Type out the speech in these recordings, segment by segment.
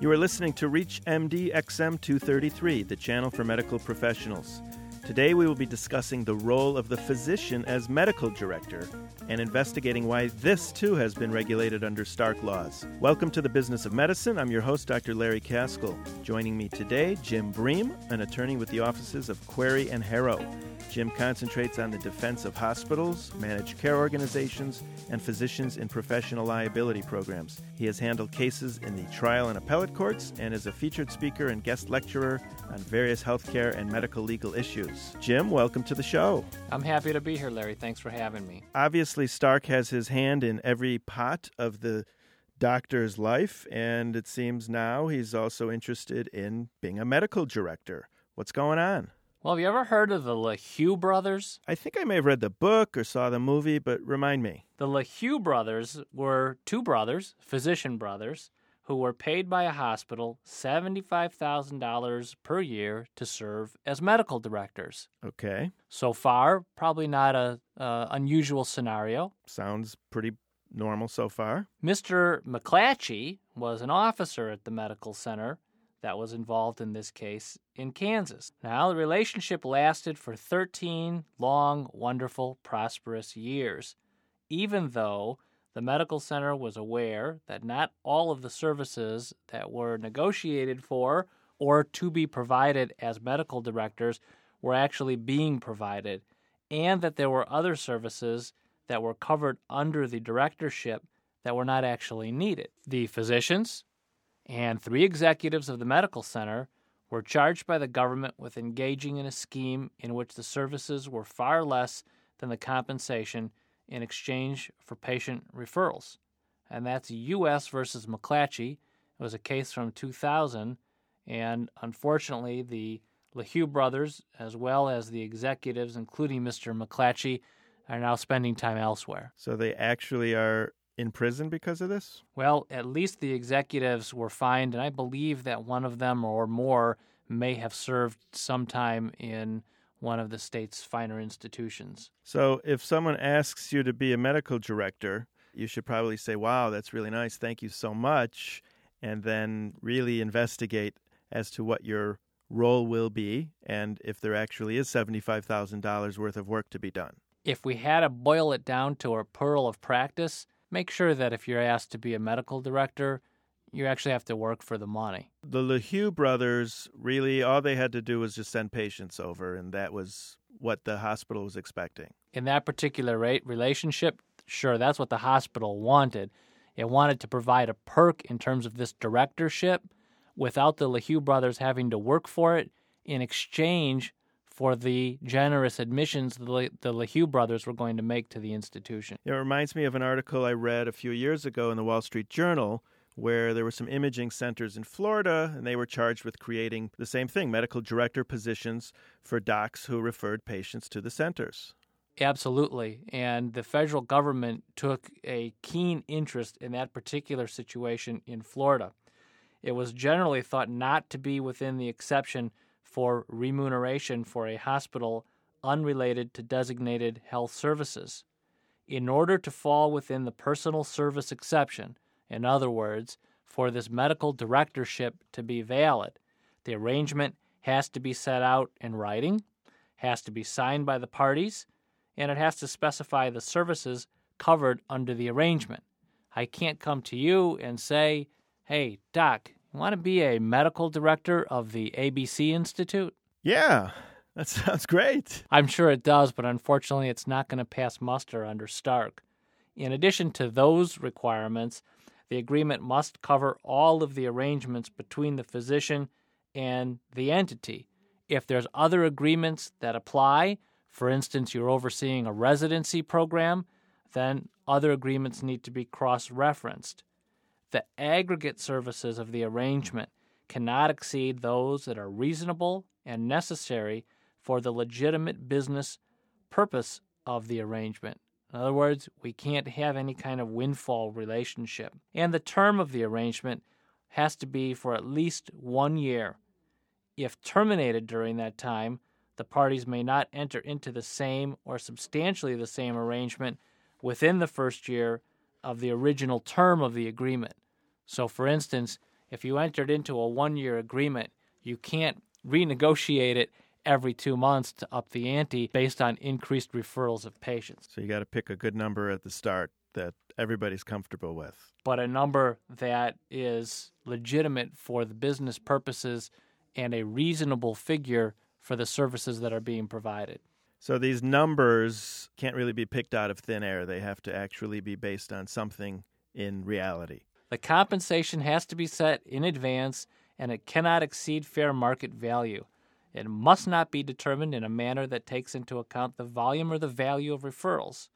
You are listening to Reach MD XM 233, the channel for medical professionals. Today we will be discussing the role of the physician as medical director and investigating why this too has been regulated under Stark laws. Welcome to the Business of Medicine. I'm your host, Dr. Larry Kaskel. Joining me today, Jim Bream, an attorney with the offices of Querrey and Harrow. Jim concentrates on the defense of hospitals, managed care organizations, and physicians in professional liability programs. He has handled cases in the trial and appellate courts and is a featured speaker and guest lecturer on various healthcare and medical legal issues. Jim, welcome to the show. I'm happy to be here, Larry. Thanks for having me. Obviously, Stark has his hand in every pot of the doctor's life, and it seems now he's also interested in being a medical director. What's going on? Well, have you ever heard of the LaHue brothers? I think I may have read the book or saw the movie, but remind me. The LaHue brothers were two brothers, physician brothers, who were paid by a hospital $75,000 per year to serve as medical directors. Okay. So far, probably not a uh, unusual scenario. Sounds pretty normal so far. Mr. McClatchey was an officer at the medical center that was involved in this case in Kansas. Now, the relationship lasted for 13 long, wonderful, prosperous years, even though the medical center was aware that not all of the services that were negotiated for or to be provided as medical directors were actually being provided, and that there were other services that were covered under the directorship that were not actually needed. The physicians, and three executives of the medical center were charged by the government with engaging in a scheme in which the services were far less than the compensation in exchange for patient referrals. And that's U.S. versus McClatchey. It was a case from 2000, and unfortunately, the LaHue brothers, as well as the executives, including Mr. McClatchey, are now spending time elsewhere. So they actually are in prison because of this? Well, at least the executives were fined, and I believe that one of them or more may have served some time in one of the state's finer institutions. So, if someone asks you to be a medical director, you should probably say, Wow, that's really nice. Thank you so much. And then really investigate as to what your role will be and if there actually is $75,000 worth of work to be done. If we had to boil it down to a pearl of practice, make sure that if you're asked to be a medical director, you actually have to work for the money. The LaHue brothers really all they had to do was just send patients over, and that was what the hospital was expecting. In that particular rate relationship, sure, that's what the hospital wanted. It wanted to provide a perk in terms of this directorship without the LaHue brothers having to work for it in exchange for the generous admissions the, the LaHue brothers were going to make to the institution. It reminds me of an article I read a few years ago in the Wall Street Journal where there were some imaging centers in Florida and they were charged with creating the same thing medical director positions for docs who referred patients to the centers. Absolutely. And the federal government took a keen interest in that particular situation in Florida. It was generally thought not to be within the exception for remuneration for a hospital unrelated to designated health services. In order to fall within the personal service exception, in other words, for this medical directorship to be valid, the arrangement has to be set out in writing, has to be signed by the parties, and it has to specify the services covered under the arrangement. I can't come to you and say, hey, Doc, you Want to be a medical director of the ABC Institute? Yeah, that sounds great. I'm sure it does, but unfortunately, it's not going to pass muster under Stark. In addition to those requirements, the agreement must cover all of the arrangements between the physician and the entity. If there's other agreements that apply, for instance, you're overseeing a residency program, then other agreements need to be cross referenced the aggregate services of the arrangement cannot exceed those that are reasonable and necessary for the legitimate business purpose of the arrangement. In other words, we can't have any kind of windfall relationship. And the term of the arrangement has to be for at least one year. If terminated during that time, the parties may not enter into the same or substantially the same arrangement within the first year of the original term of the agreement. So, for instance, If you entered into a one year agreement, you can't renegotiate it every two months to up the ante based on increased referrals of patients. So you got to pick a good number at the start that everybody's comfortable with. But a number that is legitimate for the business purposes and a reasonable figure for the services that are being provided. So these numbers can't really be picked out of thin air. They have to actually be based on something in reality. The compensation has to be set in advance and it cannot exceed fair market value. It must not be determined in a manner that takes into account the volume or the value of referrals.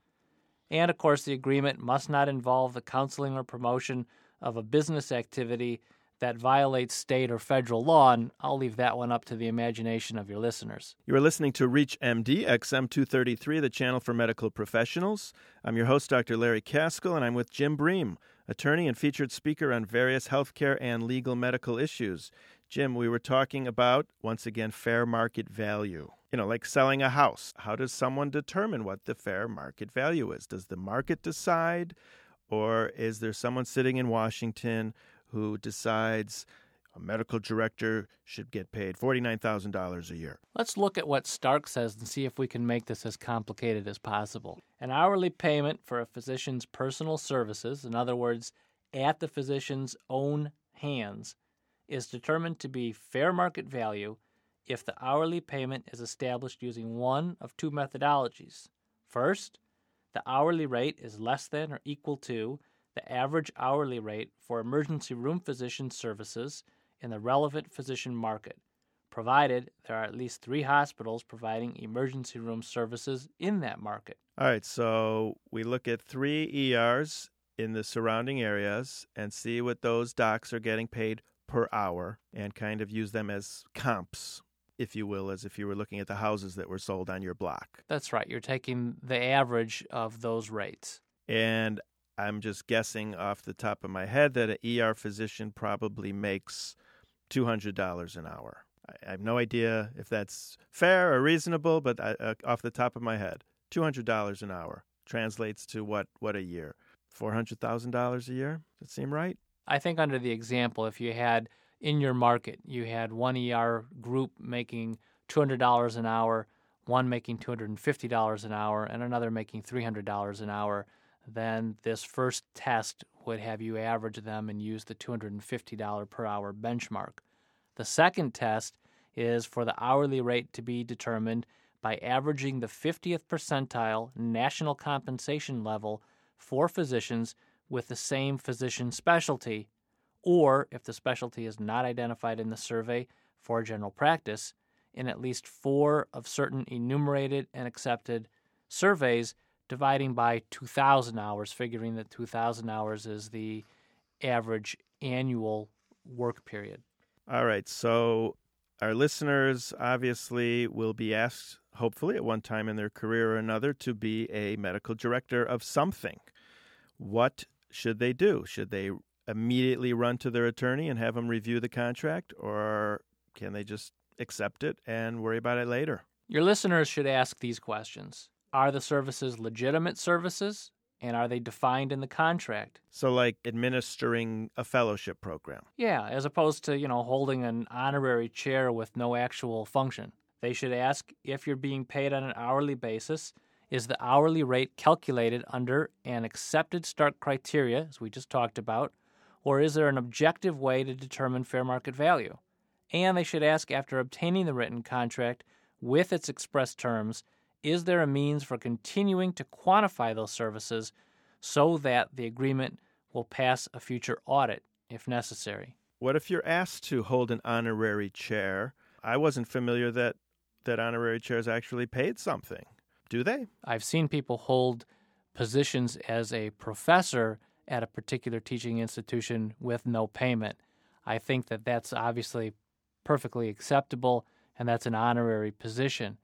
And of course, the agreement must not involve the counseling or promotion of a business activity that violates state or federal law, and I'll leave that one up to the imagination of your listeners. You are listening to Reach MD XM233, the channel for medical professionals. I'm your host, Dr. Larry Kaskel, and I'm with Jim Bream, attorney and featured speaker on various healthcare and legal medical issues. Jim, we were talking about, once again, fair market value. You know, like selling a house. How does someone determine what the fair market value is? Does the market decide? Or is there someone sitting in Washington who decides a medical director should get paid $49,000 a year? Let's look at what Stark says and see if we can make this as complicated as possible. An hourly payment for a physician's personal services, in other words, at the physician's own hands, is determined to be fair market value if the hourly payment is established using one of two methodologies. First, the hourly rate is less than or equal to the average hourly rate for emergency room physician services in the relevant physician market, provided there are at least three hospitals providing emergency room services in that market. All right, so we look at three ERs in the surrounding areas and see what those docs are getting paid per hour and kind of use them as comps, if you will, as if you were looking at the houses that were sold on your block. That's right. You're taking the average of those rates. And I'm just guessing off the top of my head that an ER physician probably makes $200 an hour. I have no idea if that's fair or reasonable, but I, uh, off the top of my head, $200 an hour translates to what, what a year? $400,000 a year? Does that seem right? I think under the example, if you had in your market, you had one ER group making $200 an hour, one making $250 an hour, and another making $300 an hour, then this first test would have you average them and use the $250 per hour benchmark. The second test is for the hourly rate to be determined by averaging the 50th percentile national compensation level for physicians with the same physician specialty, or if the specialty is not identified in the survey for general practice, in at least four of certain enumerated and accepted surveys, dividing by 2,000 hours, figuring that 2,000 hours is the average annual work period. All right, so our listeners obviously will be asked, hopefully at one time in their career or another, to be a medical director of something. What should they do? Should they immediately run to their attorney and have them review the contract, or can they just accept it and worry about it later? Your listeners should ask these questions Are the services legitimate services? And are they defined in the contract? So, like administering a fellowship program. Yeah, as opposed to, you know, holding an honorary chair with no actual function. They should ask if you're being paid on an hourly basis is the hourly rate calculated under an accepted Stark criteria, as we just talked about, or is there an objective way to determine fair market value? And they should ask after obtaining the written contract with its express terms, is there a means for continuing to quantify those services so that the agreement will pass a future audit if necessary? What if you're asked to hold an honorary chair? I wasn't familiar that that honorary chairs actually paid something. Do they? I've seen people hold positions as a professor at a particular teaching institution with no payment. I think that that's obviously perfectly acceptable and that's an honorary position.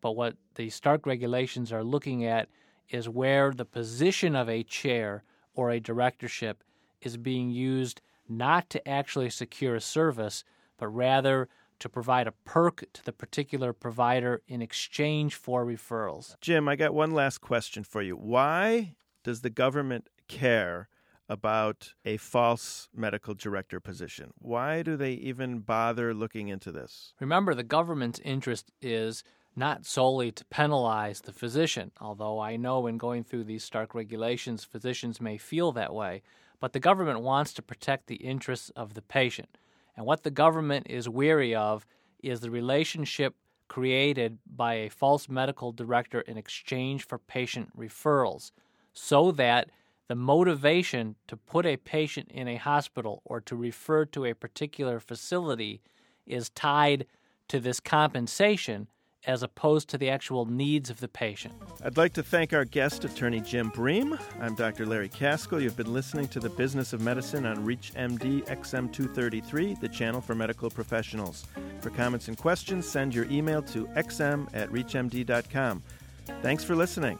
But what the Stark regulations are looking at is where the position of a chair or a directorship is being used not to actually secure a service, but rather to provide a perk to the particular provider in exchange for referrals. Jim, I got one last question for you. Why does the government care about a false medical director position. Why do they even bother looking into this? Remember, the government's interest is not solely to penalize the physician, although I know in going through these stark regulations, physicians may feel that way, but the government wants to protect the interests of the patient. And what the government is weary of is the relationship created by a false medical director in exchange for patient referrals, so that the motivation to put a patient in a hospital or to refer to a particular facility is tied to this compensation as opposed to the actual needs of the patient. I'd like to thank our guest, attorney Jim Bream. I'm Dr. Larry Kaskel. You've been listening to The Business of Medicine on ReachMD XM233, the channel for medical professionals. For comments and questions, send your email to xm at reachmd.com. Thanks for listening.